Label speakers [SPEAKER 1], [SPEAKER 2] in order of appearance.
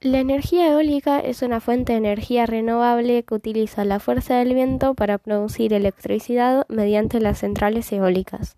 [SPEAKER 1] La energía eólica es una fuente de energía renovable que utiliza la fuerza del viento para producir electricidad mediante las centrales eólicas.